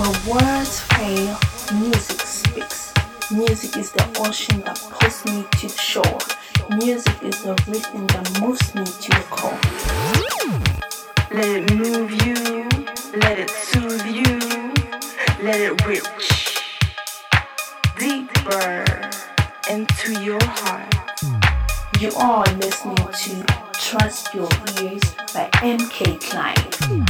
When words fail, music speaks. Music is the ocean that pulls me to the shore. Music is the rhythm that moves me to the core. Let it move you, let it soothe you, let it reach deeper into your heart. You are listening to Trust Your Ears by MK Klein.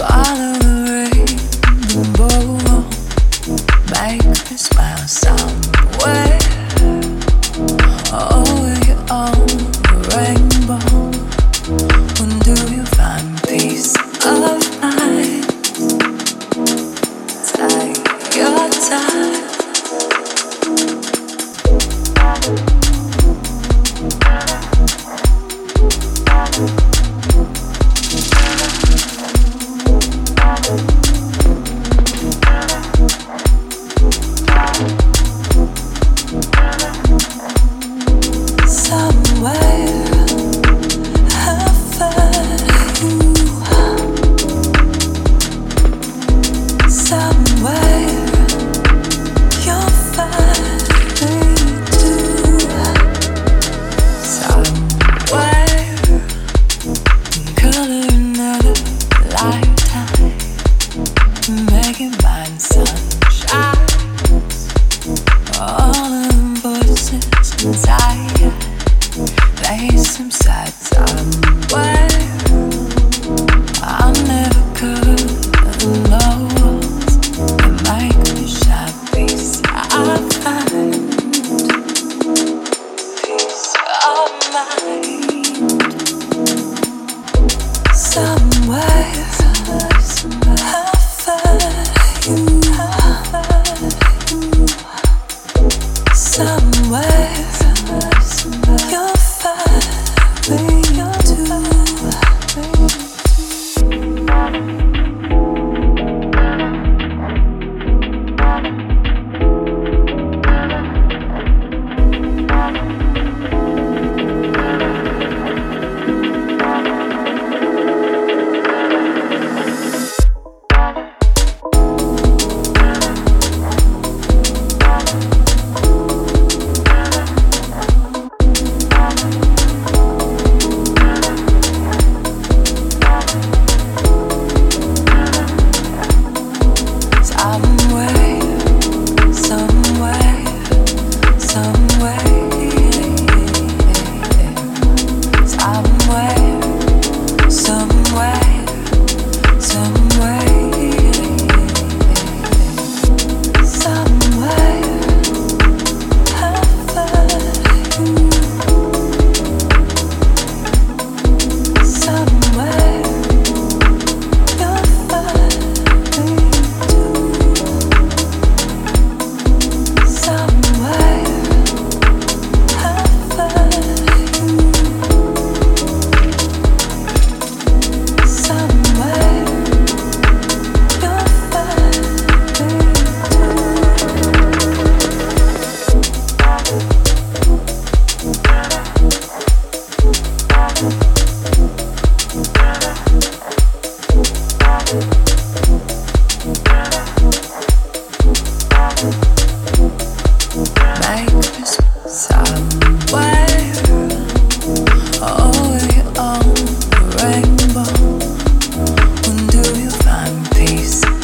Follow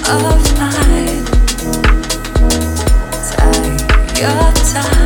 of mine, Take your time.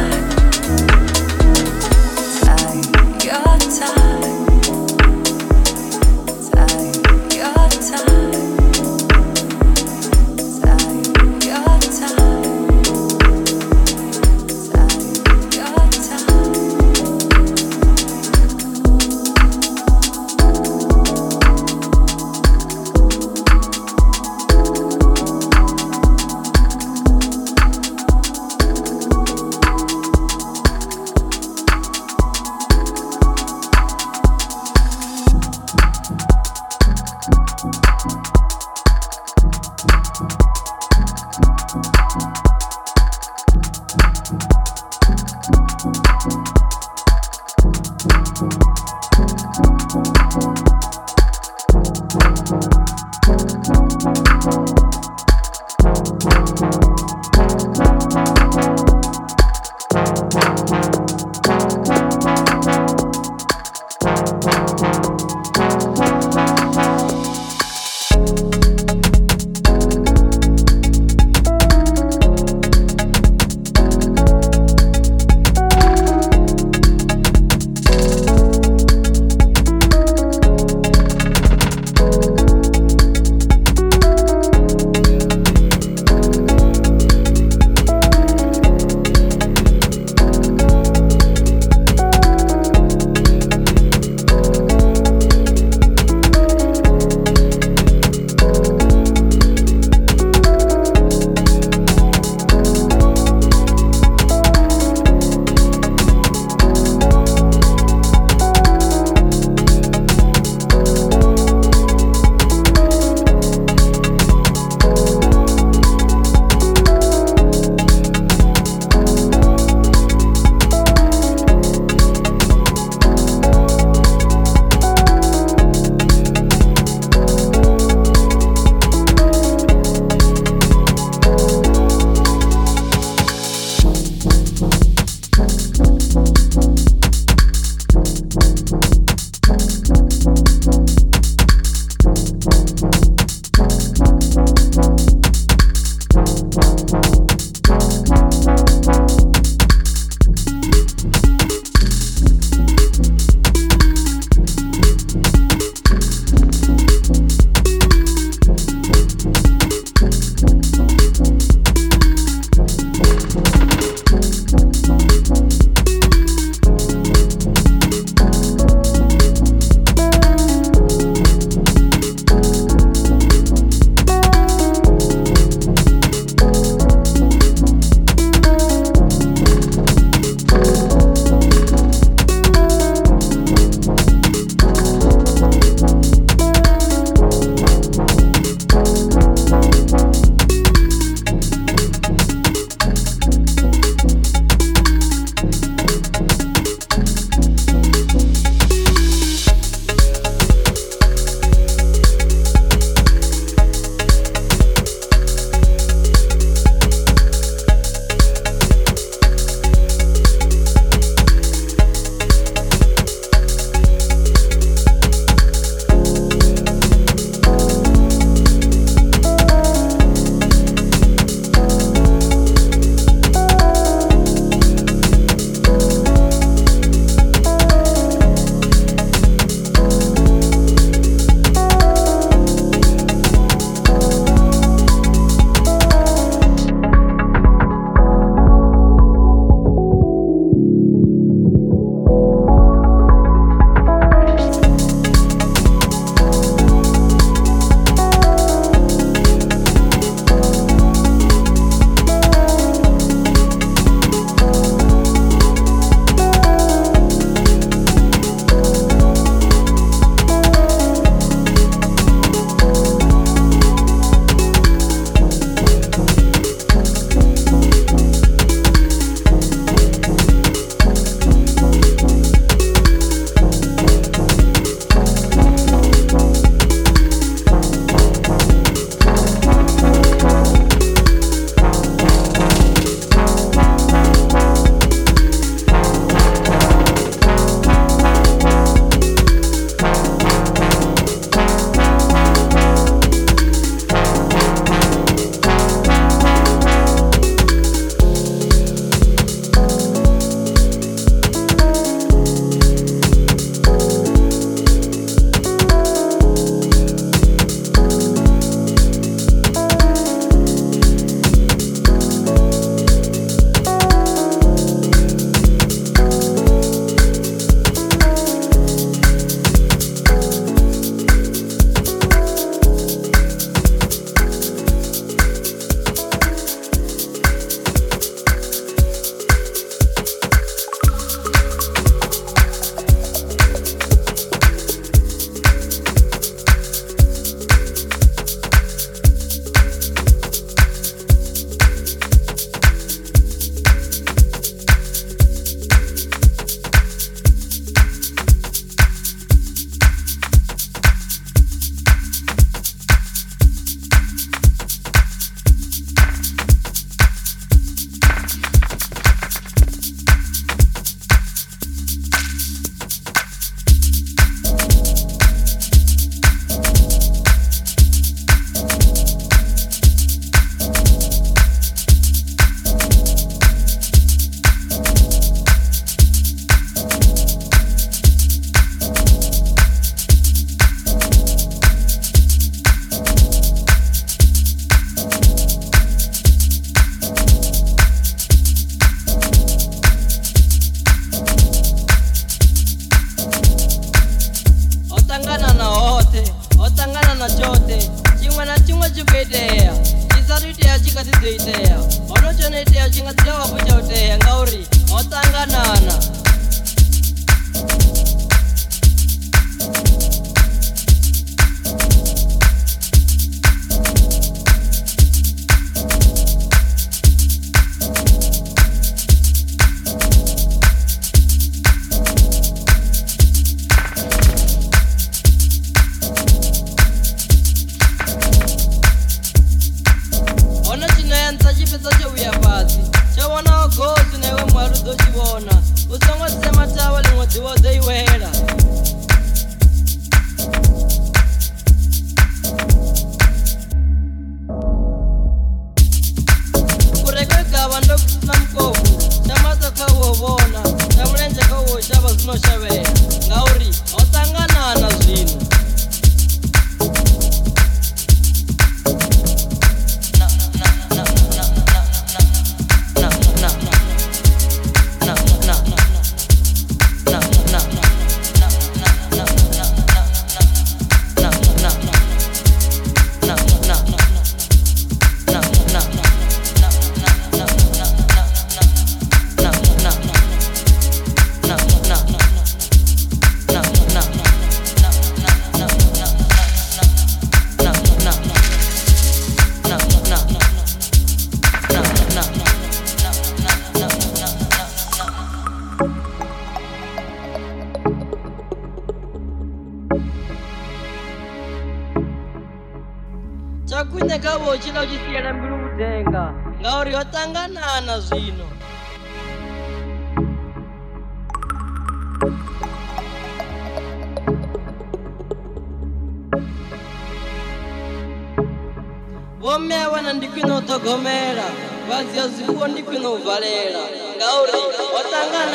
las,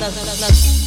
las, las, las